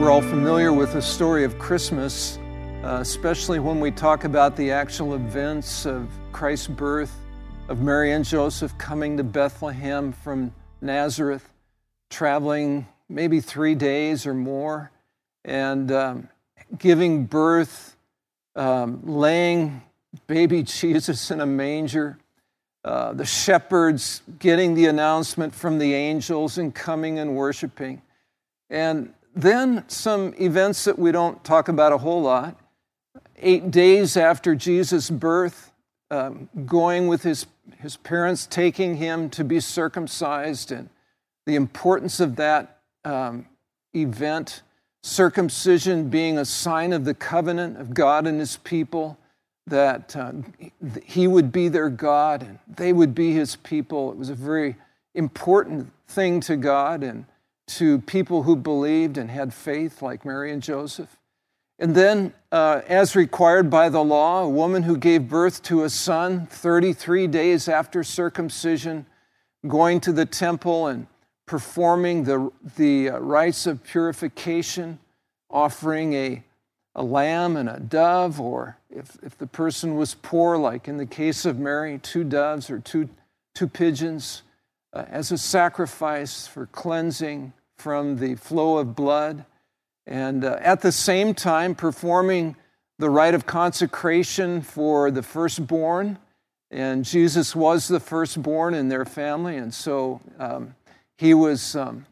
We're all familiar with the story of Christmas, uh, especially when we talk about the actual events of Christ's birth, of Mary and Joseph coming to Bethlehem from Nazareth, traveling maybe three days or more, and um, giving birth, um, laying baby Jesus in a manger. Uh, the shepherds getting the announcement from the angels and coming and worshiping. And then some events that we don't talk about a whole lot. Eight days after Jesus' birth, um, going with his, his parents, taking him to be circumcised, and the importance of that um, event, circumcision being a sign of the covenant of God and his people that uh, he would be their God and they would be his people. It was a very important thing to God and to people who believed and had faith, like Mary and Joseph. And then, uh, as required by the law, a woman who gave birth to a son 33 days after circumcision, going to the temple and performing the, the uh, rites of purification, offering a a lamb and a dove, or if, if the person was poor, like in the case of Mary, two doves or two, two pigeons, uh, as a sacrifice for cleansing from the flow of blood. And uh, at the same time, performing the rite of consecration for the firstborn. And Jesus was the firstborn in their family, and so um, he was. Um,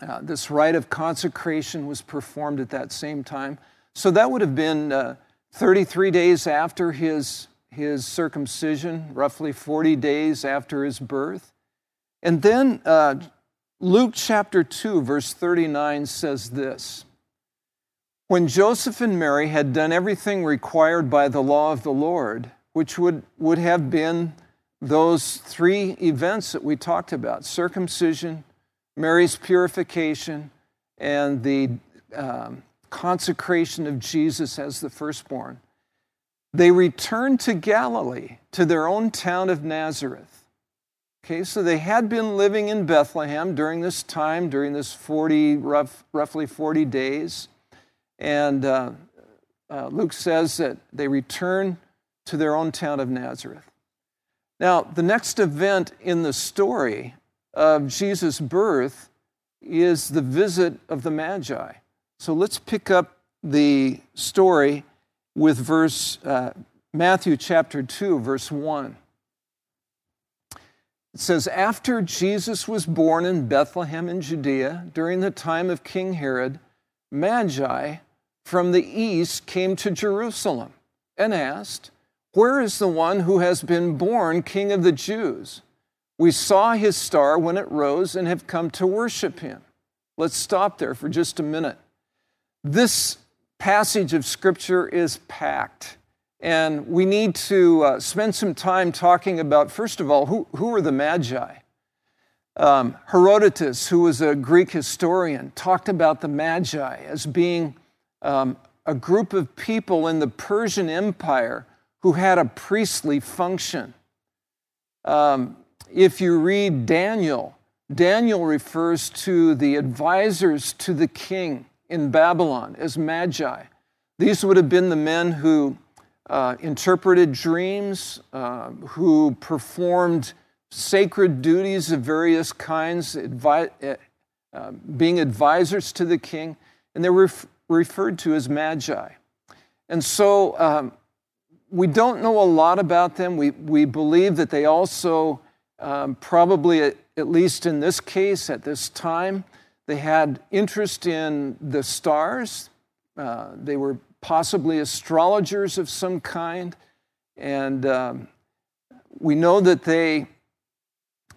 uh, this rite of consecration was performed at that same time. So that would have been uh, 33 days after his, his circumcision, roughly 40 days after his birth. And then uh, Luke chapter 2, verse 39 says this When Joseph and Mary had done everything required by the law of the Lord, which would, would have been those three events that we talked about circumcision, Mary's purification, and the um, consecration of Jesus as the firstborn, they returned to Galilee, to their own town of Nazareth. Okay, so they had been living in Bethlehem during this time, during this 40, rough, roughly 40 days. And uh, uh, Luke says that they returned to their own town of Nazareth. Now, the next event in the story of Jesus' birth is the visit of the Magi. So let's pick up the story with verse uh, Matthew chapter 2, verse 1. It says, After Jesus was born in Bethlehem in Judea during the time of King Herod, Magi from the east came to Jerusalem and asked, Where is the one who has been born King of the Jews? We saw his star when it rose and have come to worship him. Let's stop there for just a minute. This passage of Scripture is packed. And we need to uh, spend some time talking about, first of all, who, who are the Magi? Um, Herodotus, who was a Greek historian, talked about the Magi as being um, a group of people in the Persian Empire who had a priestly function. Um, if you read Daniel, Daniel refers to the advisors to the king in Babylon as magi. These would have been the men who uh, interpreted dreams, uh, who performed sacred duties of various kinds, advi- uh, uh being advisors to the king, and they were ref- referred to as magi. And so um, we don't know a lot about them. We, we believe that they also, um, probably at, at least in this case, at this time, they had interest in the stars. Uh, they were possibly astrologers of some kind. And um, we know that they,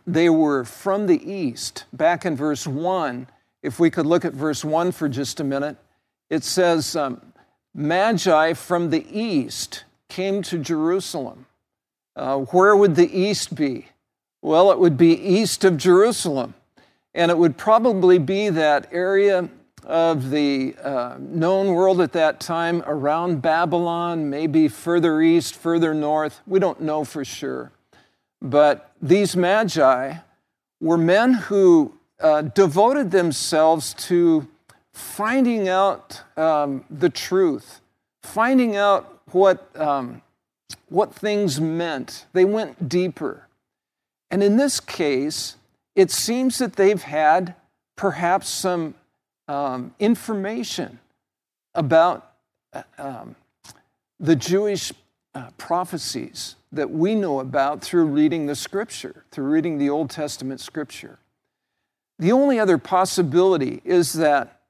they were from the east. Back in verse 1, if we could look at verse 1 for just a minute, it says, um, Magi from the east came to Jerusalem. Uh, where would the east be? Well, it would be east of Jerusalem. And it would probably be that area of the uh, known world at that time around Babylon, maybe further east, further north. We don't know for sure. But these magi were men who uh, devoted themselves to finding out um, the truth, finding out what, um, what things meant. They went deeper. And in this case, it seems that they've had perhaps some um, information about uh, um, the Jewish uh, prophecies that we know about through reading the scripture, through reading the Old Testament scripture. The only other possibility is that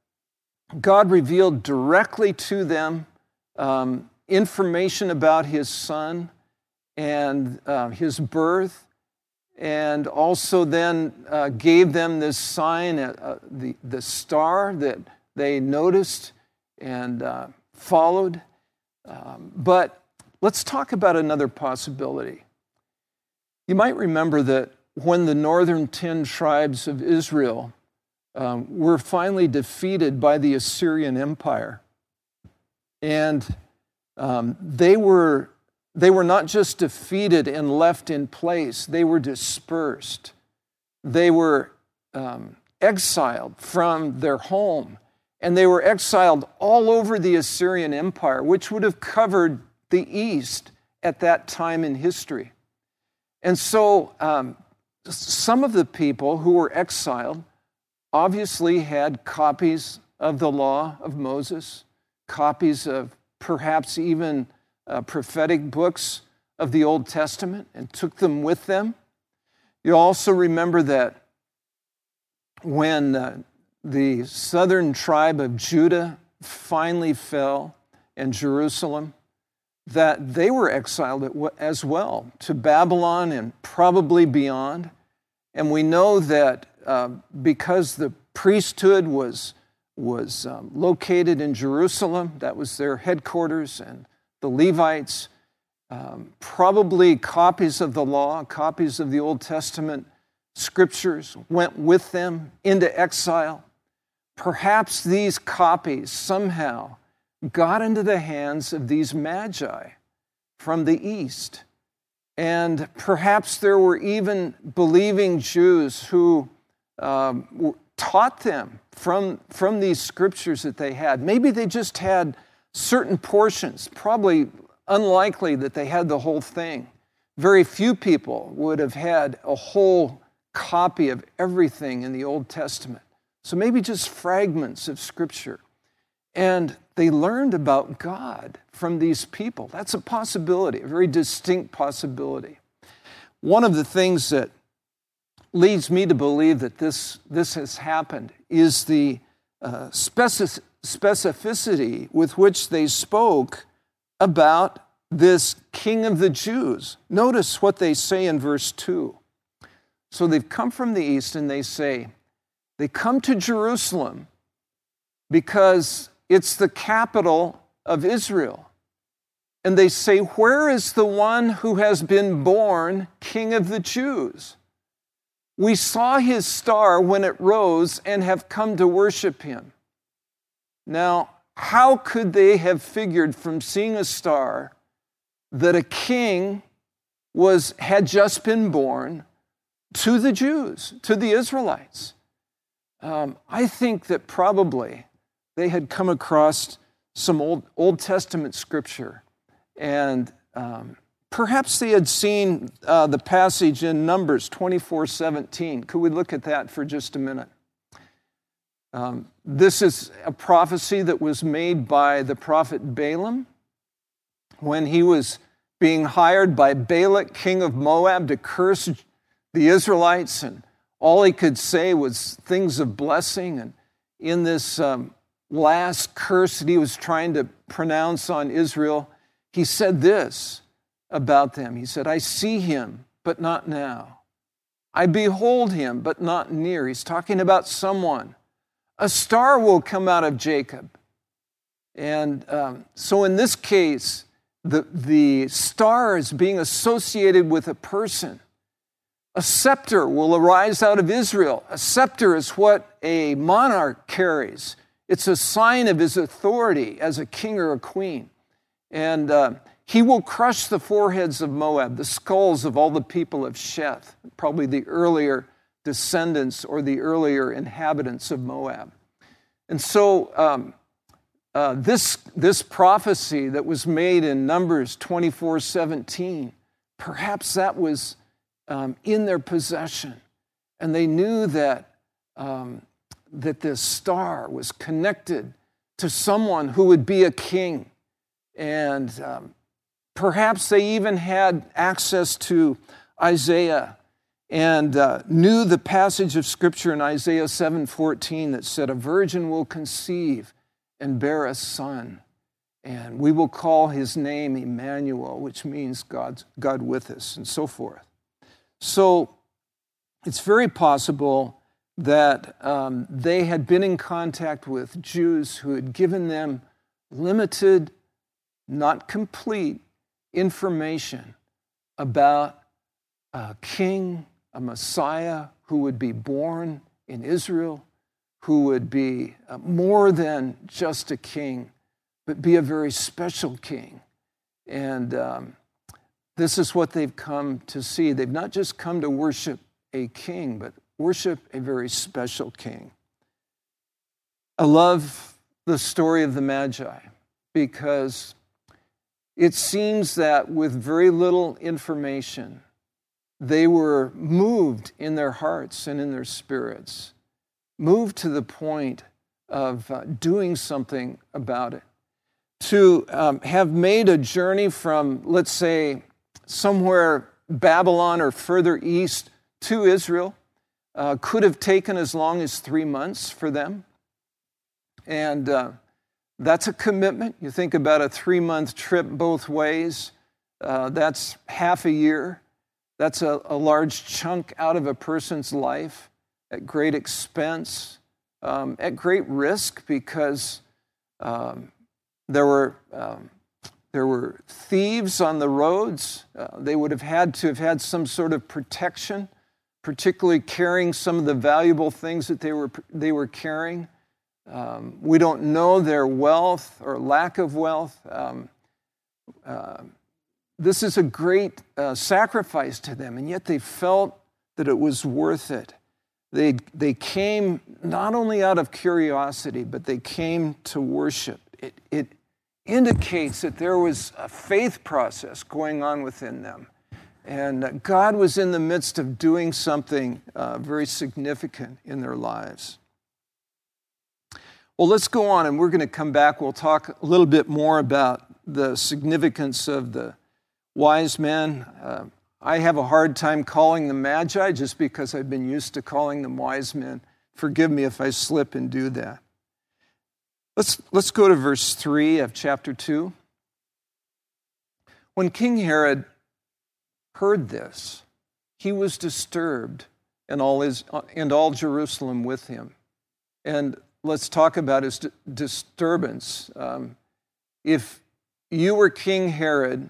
God revealed directly to them um, information about his son and uh, his birth, and also then uh, gave them this sign, uh, uh the, the star that they noticed and uh, followed. Um, but let's talk about another possibility. You might remember that when the northern 10 tribes of Israel um, were finally defeated by the Assyrian Empire, and um, they were they were not just defeated and left in place, they were dispersed. They were um, exiled from their home, and they were exiled all over the Assyrian Empire, which would have covered the East at that time in history. And so, um, some of the people who were exiled obviously had copies of the law of Moses, copies of perhaps even uh, prophetic books of the Old Testament, and took them with them. You also remember that when uh, the southern tribe of Judah finally fell and Jerusalem, that they were exiled as well to Babylon and probably beyond. And we know that uh, because the priesthood was, was um, located in Jerusalem, that was their headquarters, and the Levites, um, probably copies of the law, copies of the Old Testament scriptures went with them into exile. Perhaps these copies somehow got into the hands of these magi from the east. And perhaps there were even believing Jews who um, taught them from, from these scriptures that they had. Maybe they just had certain portions, probably unlikely that they had the whole thing. Very few people would have had a whole copy of everything in the Old Testament. So maybe just fragments of scripture. And they learned about God from these people. That's a possibility, a very distinct possibility. One of the things that leads me to believe that this, this has happened is the uh, specific, specificity with which they spoke about this king of the Jews. Notice what they say in verse 2. So they've come from the east and they say, they come to Jerusalem because it's the capital of Israel. And they say, Where is the one who has been born king of the Jews? We saw his star when it rose and have come to worship him. Now, how could they have figured from seeing a star that a king was, had just been born to the Jews, to the Israelites? Um, I think that probably they had come across some Old, Old Testament scripture and um, perhaps they had seen uh, the passage in Numbers 24 17. Could we look at that for just a minute? Um, this is a prophecy that was made by the prophet Balaam when he was being hired by Balak, king of Moab, to curse the Israelites. And all he could say was things of blessing. And in this um, last curse that he was trying to pronounce on Israel, he said this about them He said, I see him, but not now. I behold him, but not near. He's talking about someone a star will come out of Jacob. And um, so in this case, the, the star is being associated with a person. A scepter will arise out of Israel. A scepter is what a monarch carries, it's a sign of his authority as a king or a queen. And uh, he will crush the foreheads of Moab, the skulls of all the people of Sheth, probably the earlier descendants or the earlier inhabitants of Moab. And so, um, uh, this, this prophecy that was made in Numbers 24 17, perhaps that was um, in their possession. And they knew that, um, that this star was connected to someone who would be a king. And um, perhaps they even had access to Isaiah and uh, knew the passage of scripture in Isaiah 7:14 that said, "A virgin will conceive and bear a son, and we will call his name Emmanuel, which means God's, God with us, and so forth." So it's very possible that um, they had been in contact with Jews who had given them limited, not complete information about a king a Messiah who would be born in Israel, who would be uh, more than just a king, but be a very special king. And um, this is what they've come to see. They've not just come to worship a king, but worship a very special king. I love the story of the Magi because it seems that with very little information, they were moved in their hearts and in their spirits, moved to the point of uh, doing something about it. To um, have made a journey from, let's say, somewhere Babylon or further east to Israel uh, could have taken as long as three months for them. And uh, that's a commitment. You think about a three month trip both ways, uh, that's half a year. That's a, a large chunk out of a person's life at great expense, um, at great risk because um, there were. Um, there were thieves on the roads. Uh, they would have had to have had some sort of protection, particularly carrying some of the valuable things that they were, they were carrying. Um, we don't know their wealth or lack of wealth. Um, uh, this is a great uh, sacrifice to them, and yet they felt that it was worth it. They, they came not only out of curiosity, but they came to worship. It, it indicates that there was a faith process going on within them. And God was in the midst of doing something uh, very significant in their lives. Well, let's go on and we're going to come back. We'll talk a little bit more about the significance of the wise men. Uh, I have a hard time calling them magi just because I've been used to calling them wise men. Forgive me if I slip and do that. Let's, let's go to verse 3 of chapter 2. When King Herod heard this, he was disturbed, and all, his, and all Jerusalem with him. And let's talk about his disturbance. Um, if you were King Herod,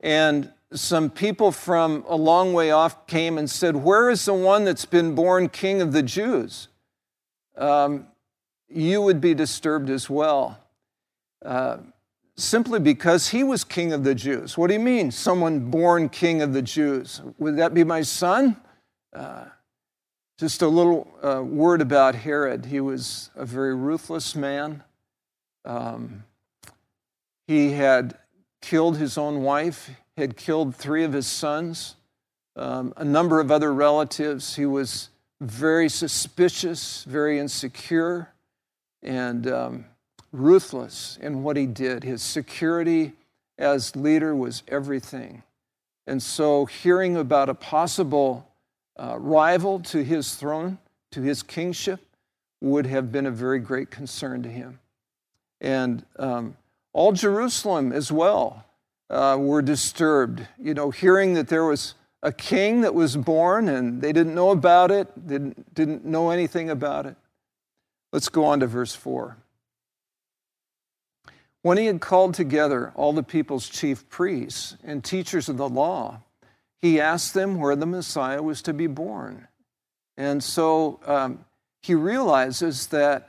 and some people from a long way off came and said, Where is the one that's been born king of the Jews? Um, you would be disturbed as well. Uh, simply because he was king of the Jews. What do you mean, someone born king of the Jews? Would that be my son? Uh, just a little uh, word about Herod. He was a very ruthless man. Um, he had killed his own wife, had killed three of his sons, um, a number of other relatives. He was very suspicious, very insecure, and um, ruthless in what he did. His security as leader was everything. And so, hearing about a possible uh, rival to his throne, to his kingship, would have been a very great concern to him. And um, all Jerusalem as well uh, were disturbed, you know, hearing that there was a king that was born and they didn't know about it, didn't, didn't know anything about it. Let's go on to verse 4. When he had called together all the people's chief priests and teachers of the law, he asked them where the Messiah was to be born. And so um, he realizes that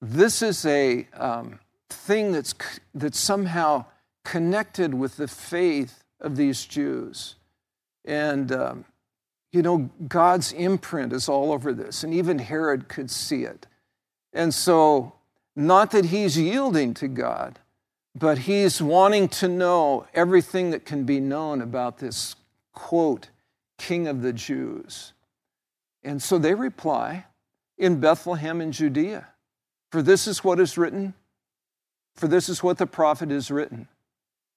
this is a, um, thing that's, that's somehow connected with the faith of these Jews. And, um, you know, God's imprint is all over this, and even Herod could see it. And so, not that he's yielding to God, but he's wanting to know everything that can be known about this quote, King of the Jews. And so they reply in Bethlehem in Judea, for this is what is written, for this is what the prophet is written.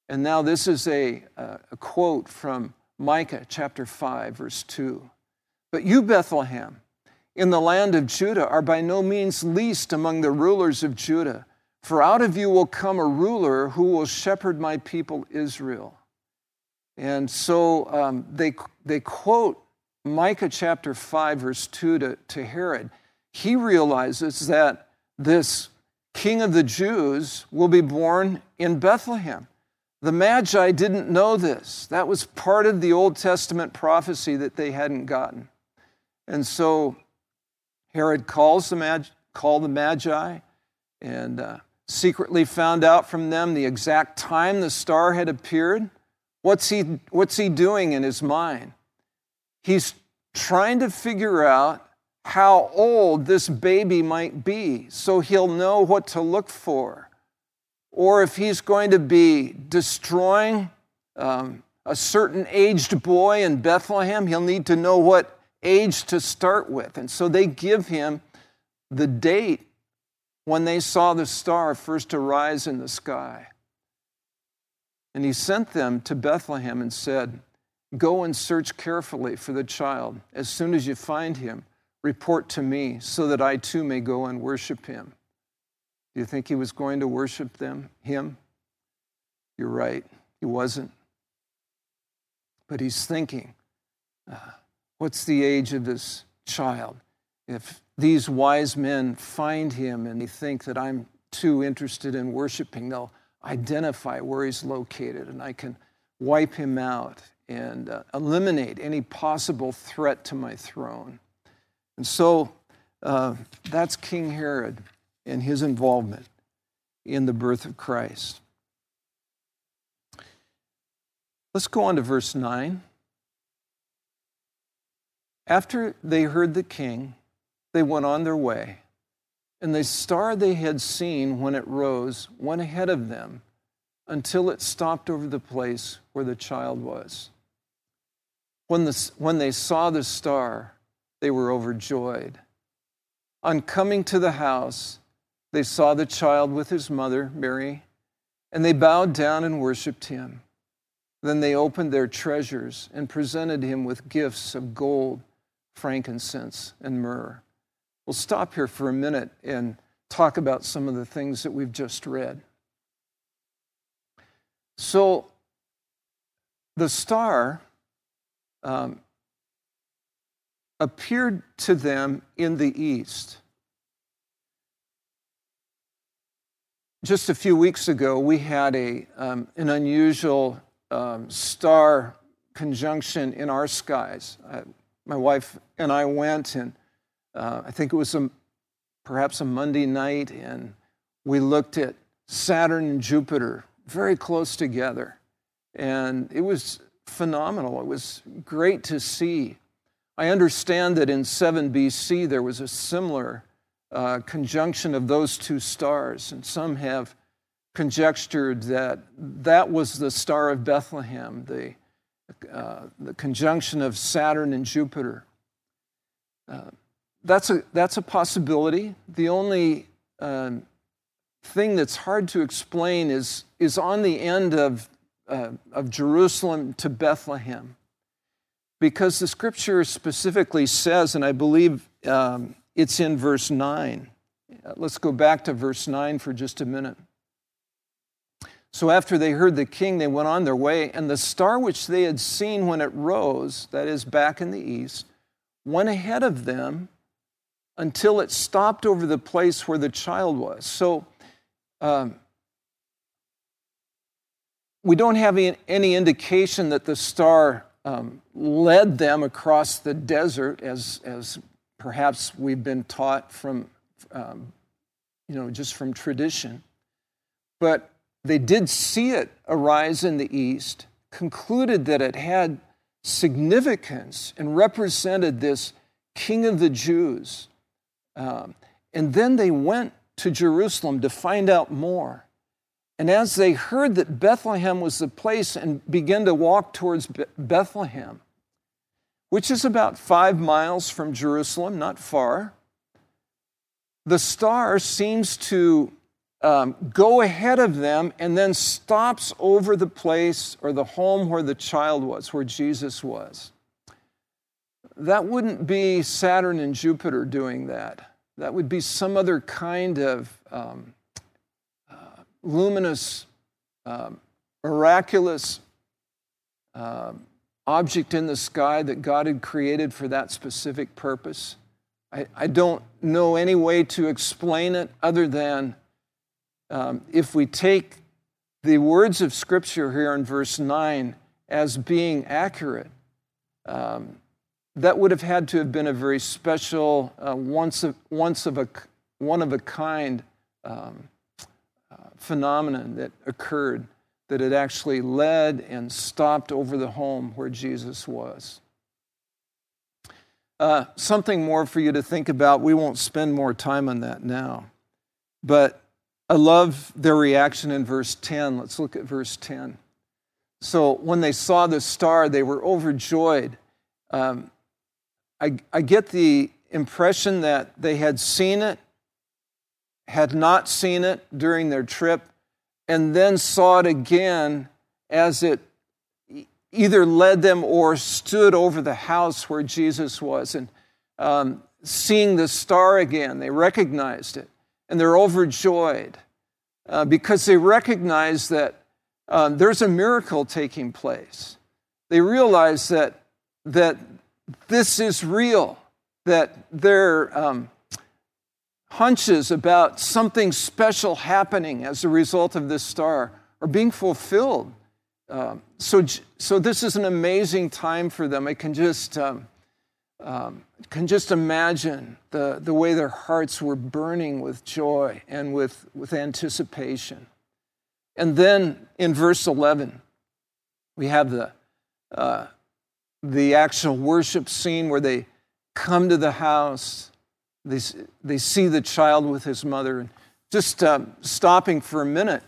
And now this is a, a quote from Micah chapter 5, verse 2. But you, Bethlehem, in the land of Judah, are by no means least among the rulers of Judah, for out of you will come a ruler who will shepherd my people Israel. And so um, they, they quote Micah chapter 5, verse 2 to, to Herod. He realizes that this king of the Jews will be born in Bethlehem. The Magi didn't know this. That was part of the Old Testament prophecy that they hadn't gotten. And so Herod calls the Magi, called the Magi and uh, secretly found out from them the exact time the star had appeared. What's he, what's he doing in his mind? He's trying to figure out how old this baby might be so he'll know what to look for or if he's going to be destroying um, a certain aged boy in Bethlehem, he'll need to know what age to start with. And so they give him the date when they saw the star first arise in the sky. And he sent them to Bethlehem and said, Go and search carefully for the child. As soon as you find him, report to me so that I too may go and worship him. Do you think he was going to worship them, him? You're right, he wasn't. But he's thinking, uh, what's the age of this child? If these wise men find him and they think that I'm too interested in worshiping, they'll identify where he's located and I can wipe him out and uh, eliminate any possible threat to my throne. And so uh, that's King Herod and his involvement in the birth of Christ. Let's go on to verse 9. After they heard the king, they went on their way, and the star they had seen when it rose went ahead of them until it stopped over the place where the child was. When, the, when they saw the star, they were overjoyed. On coming to the house, they saw the child with his mother, Mary, and they bowed down and worshiped him. Then they opened their treasures and presented him with gifts of gold, frankincense, and myrrh. We'll stop here for a minute and talk about some of the things that we've just read. So, the star um, appeared to them in the east. just a few weeks ago, we had a, um, an unusual um, star conjunction in our skies. Uh, my wife and I went, and uh, I think it was a, perhaps a Monday night, and we looked at Saturn and Jupiter very close together. And it was phenomenal. It was great to see. I understand that in 7 BC there was a similar uh, conjunction of those two stars. And some have conjectured that that was the Star of Bethlehem, the, uh, the conjunction of Saturn and Jupiter. Uh, that's, a, that's a possibility. The only um, thing that's hard to explain is, is on the end of, uh, of Jerusalem to Bethlehem. Because the scripture specifically says, and I believe um, it's in verse 9. Let's go back to verse 9 for just a minute. So after they heard the king, they went on their way, and the star which they had seen when it rose, that is, back in the east, went ahead of them until it stopped over the place where the child was. So um, we don't have any indication that the star um, led them across the desert as, as perhaps we've been taught from, um, you know, just from tradition. But they did see it arise in the east, concluded that it had significance and represented this king of the Jews. Um, And then they went to Jerusalem to find out more. And as they heard that Bethlehem was the place and began to walk towards Bethlehem, which is about five miles from Jerusalem, not far, the star seems to um, go ahead of them and then stops over the place or the home where the child was, where Jesus was. That wouldn't be Saturn and Jupiter doing that. That would be some other kind of um, luminous, um, miraculous uh, object in the sky that God had created for that specific purpose. I, I don't know any way to explain it other than um, if we take the words of Scripture here in verse 9 as being accurate, um, that would have had to have been a very special, uh, once, of, once of a, one of a kind um, phenomenon that occurred that had actually led and stopped over the home where Jesus was. Uh, something more for you to think about. We won't spend more time on that now. But I love their reaction in verse 10. Let's look at verse 10. So when they saw the star, they were overjoyed. Um, I, I get the impression that they had seen it, had not seen it during their trip, and then saw it again as it either led them or stood over the house where Jesus was. And um, seeing the star again, they recognized it and they're overjoyed uh, because they recognize that um, there's a miracle taking place. They realize that, that this is real, that their um, hunches about something special happening as a result of this star are being fulfilled. Um, so, so this is an amazing time for them. I can just, um, um, can just imagine the, the way their hearts were burning with joy and with, with anticipation. And then in verse 11, we have the, uh, the actual worship scene where they come to the house, they, they see the child with his mother. And just uh, stopping for a minute,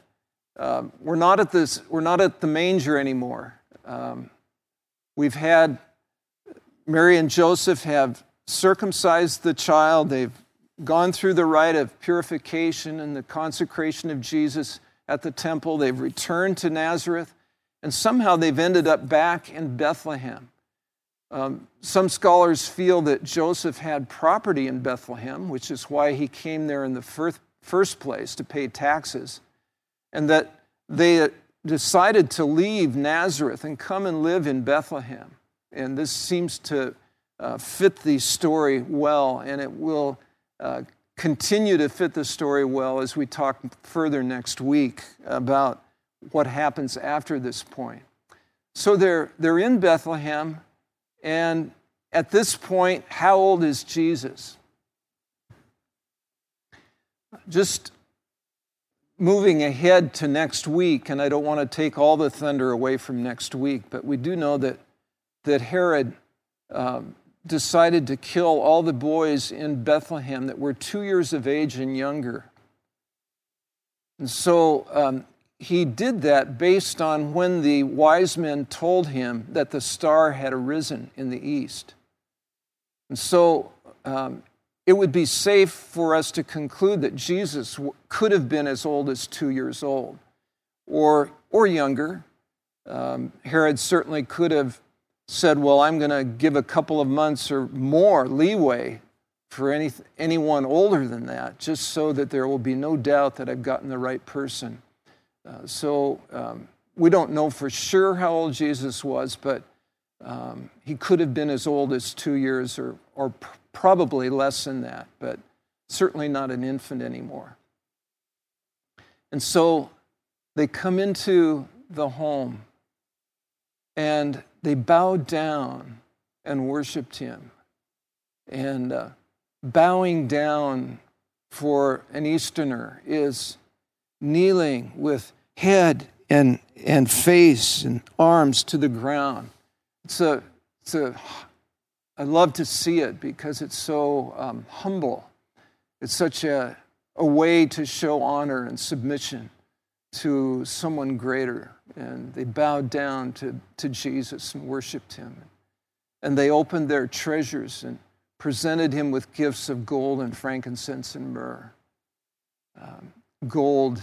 uh, we're, not at this, we're not at the manger anymore. Um, we've had Mary and Joseph have circumcised the child. They've gone through the rite of purification and the consecration of Jesus at the temple. They've returned to Nazareth, and somehow they've ended up back in Bethlehem. Um, some scholars feel that Joseph had property in Bethlehem, which is why he came there in the first, first place to pay taxes, and that they decided to leave Nazareth and come and live in Bethlehem. And this seems to uh, fit the story well, and it will uh, continue to fit the story well as we talk further next week about what happens after this point. So they're, they're in Bethlehem, and at this point, how old is Jesus? Just moving ahead to next week, and I don't want to take all the thunder away from next week, but we do know that that Herod um, decided to kill all the boys in Bethlehem that were two years of age and younger. And so um, he did that based on when the wise men told him that the star had arisen in the east. And so um, it would be safe for us to conclude that Jesus could have been as old as two years old or, or younger. Um, Herod certainly could have said, Well, I'm going to give a couple of months or more leeway for any, anyone older than that, just so that there will be no doubt that I've gotten the right person. Uh, so um, we don't know for sure how old Jesus was, but um, he could have been as old as two years or, or pr- probably less than that, but certainly not an infant anymore. And so they come into the home and they bowed down and worshiped him. And uh, bowing down for an Easterner is kneeling with head and, and face and arms to the ground. It's a, it's a, I love to see it because it's so um, humble. It's such a, a way to show honor and submission to someone greater. And they bowed down to, to Jesus and worshiped him. And they opened their treasures and presented him with gifts of gold and frankincense and myrrh. Um, gold,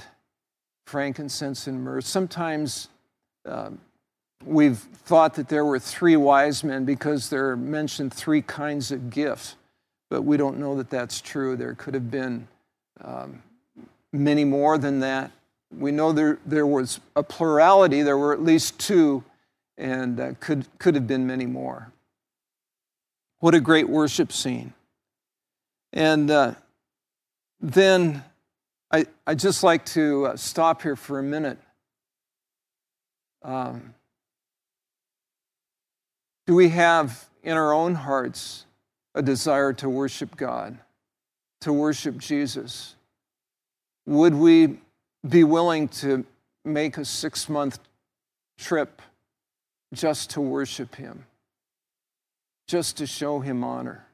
frankincense, and myrrh. Sometimes um, we've thought that there were three wise men because there are mentioned three kinds of gifts, but we don't know that that's true. There could have been um, many more than that. We know there, there was a plurality, there were at least two, and uh, could, could have been many more. What a great worship scene. And uh, then I, I'd just like to uh, stop here for a minute. Um, do we have in our own hearts a desire to worship God, to worship Jesus? Would we be willing to make a six month trip just to worship Him, just to show Him honor?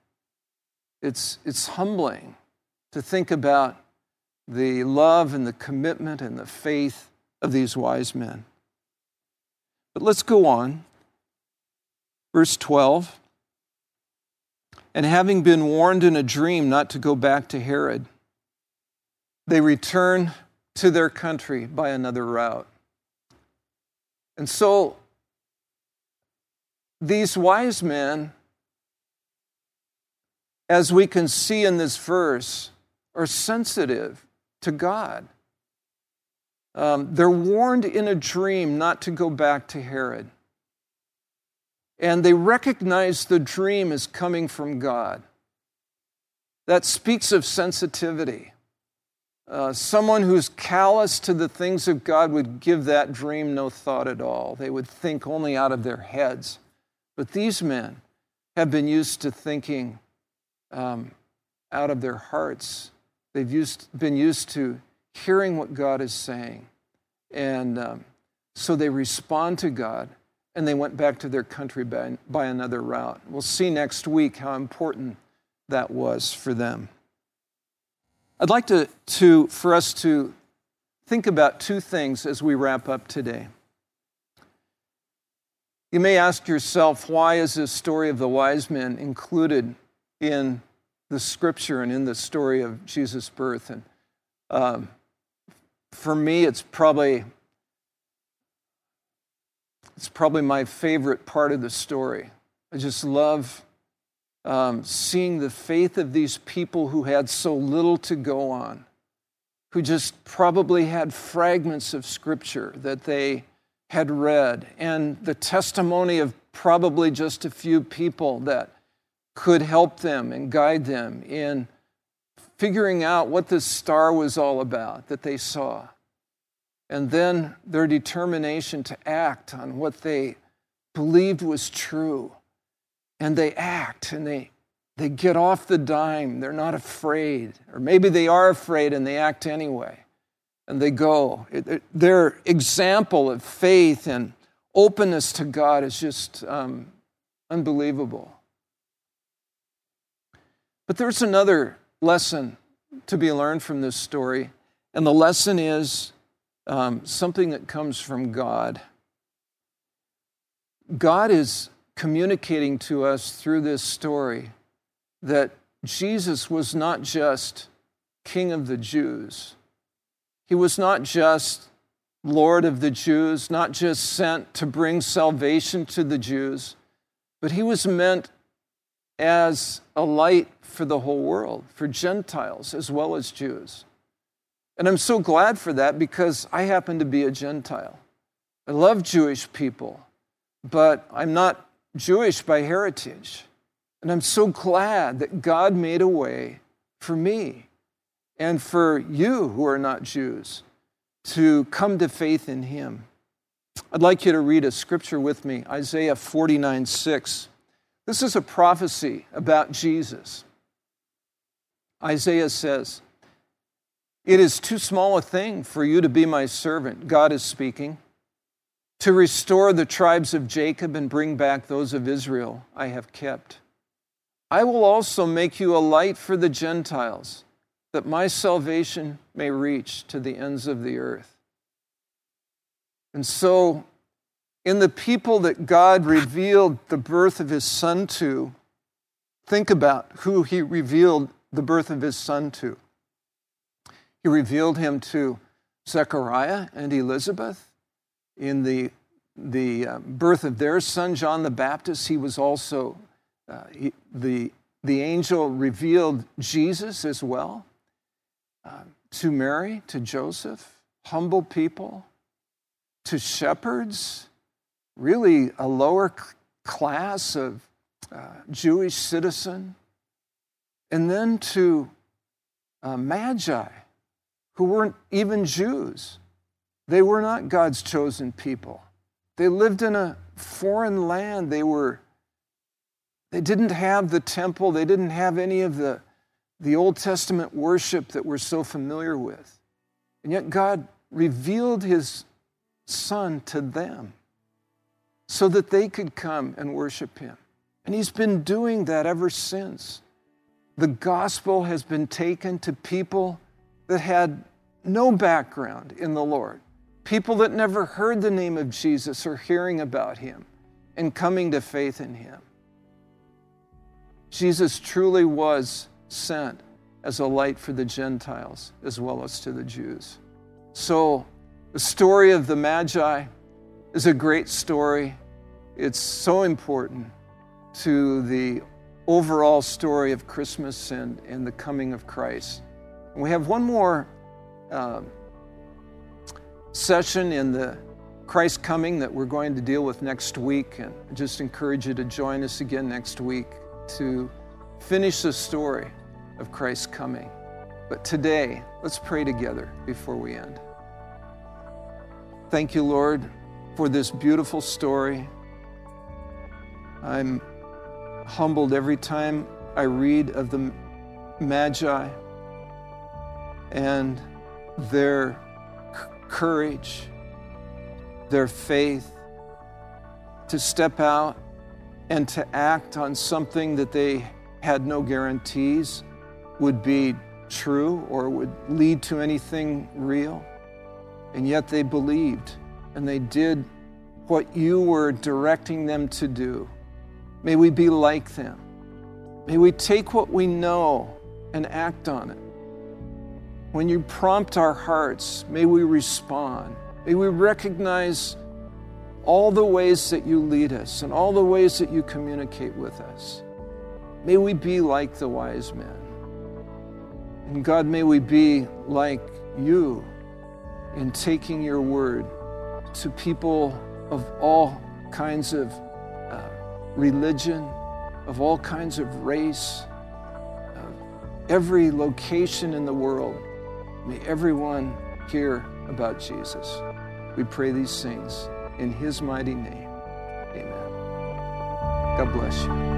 It's, it's humbling to think about the love and the commitment and the faith of these wise men. But let's go on. Verse 12. And having been warned in a dream not to go back to Herod, they return to their country by another route. And so these wise men, as we can see in this verse, are sensitive to God. Um, they're warned in a dream not to go back to Herod. And they recognize the dream is coming from God. That speaks of sensitivity. Uh, someone who's callous to the things of God would give that dream no thought at all. They would think only out of their heads. But these men have been used to thinking um, out of their hearts. They've used, been used to hearing what God is saying. And um, so they respond to God and they went back to their country by, by another route. We'll see next week how important that was for them. I'd like to, to, for us to think about two things as we wrap up today. You may ask yourself, why is this story of the wise men included in the scripture and in the story of Jesus' birth? And um, for me, it's probably it's probably my favorite part of the story. I just love um, seeing the faith of these people who had so little to go on, who just probably had fragments of scripture that they had read, and the testimony of probably just a few people that could help them and guide them in figuring out what this star was all about that they saw. And then their determination to act on what they believed was true and they act and they, they get off the dime. They're not afraid. Or maybe they are afraid and they act anyway. And they go. Their example of faith and openness to God is just um, unbelievable. But there's another lesson to be learned from this story. And the lesson is um, something that comes from God. God is communicating to us through this story that Jesus was not just King of the Jews, He was not just Lord of the Jews, not just sent to bring salvation to the Jews, but He was meant as a light for the whole world, for Gentiles as well as Jews. And I'm so glad for that because I happen to be a Gentile. I love Jewish people, but I'm not Jewish by heritage. And I'm so glad that God made a way for me and for you who are not Jews to come to faith in Him. I'd like you to read a scripture with me Isaiah 49 6. This is a prophecy about Jesus. Isaiah says, It is too small a thing for you to be my servant, God is speaking to restore the tribes of Jacob and bring back those of Israel I have kept. I will also make you a light for the Gentiles, that my salvation may reach to the ends of the earth. And so, in the people that God revealed the birth of his son to, think about who he revealed the birth of his son to. He revealed him to Zechariah and Elizabeth in the, the uh, birth of their son, John the Baptist. He was also, uh, he, the, the angel revealed Jesus as well uh, to Mary, to Joseph, humble people, to shepherds, really a lower class of uh, Jewish citizen, and then to uh, magi who weren't even Jews. They were not God's chosen people. They lived in a foreign land. They were they didn't have the temple, they didn't have any of the, the Old Testament worship that we're so familiar with. And yet God revealed his son to them so that they could come and worship him. And he's been doing that ever since. The gospel has been taken to people that had no background in the Lord, people that never heard the name of Jesus or hearing about him and coming to faith in him. Jesus truly was sent as a light for the Gentiles as well as to the Jews. So, the story of the Magi is a great story. It's so important to the overall story of Christmas and, and the coming of Christ. And we have one more uh, session in the Christ coming that we're going to deal with next week. And I just encourage you to join us again next week to finish the story of Christ's coming. But today, let's pray together before we end. Thank you, Lord, for this beautiful story. I'm humbled every time I read of the Magi and their courage, their faith to step out and to act on something that they had no guarantees would be true or would lead to anything real. And yet they believed and they did what you were directing them to do. May we be like them. May we take what we know and act on it. When you prompt our hearts, may we respond. May we recognize all the ways that you lead us and all the ways that you communicate with us. May we be like the wise men. And God, may we be like you in taking your word to people of all kinds of uh, religion, of all kinds of race, of every location in the world. May everyone hear about Jesus. We pray these things in his mighty name. Amen. God bless you.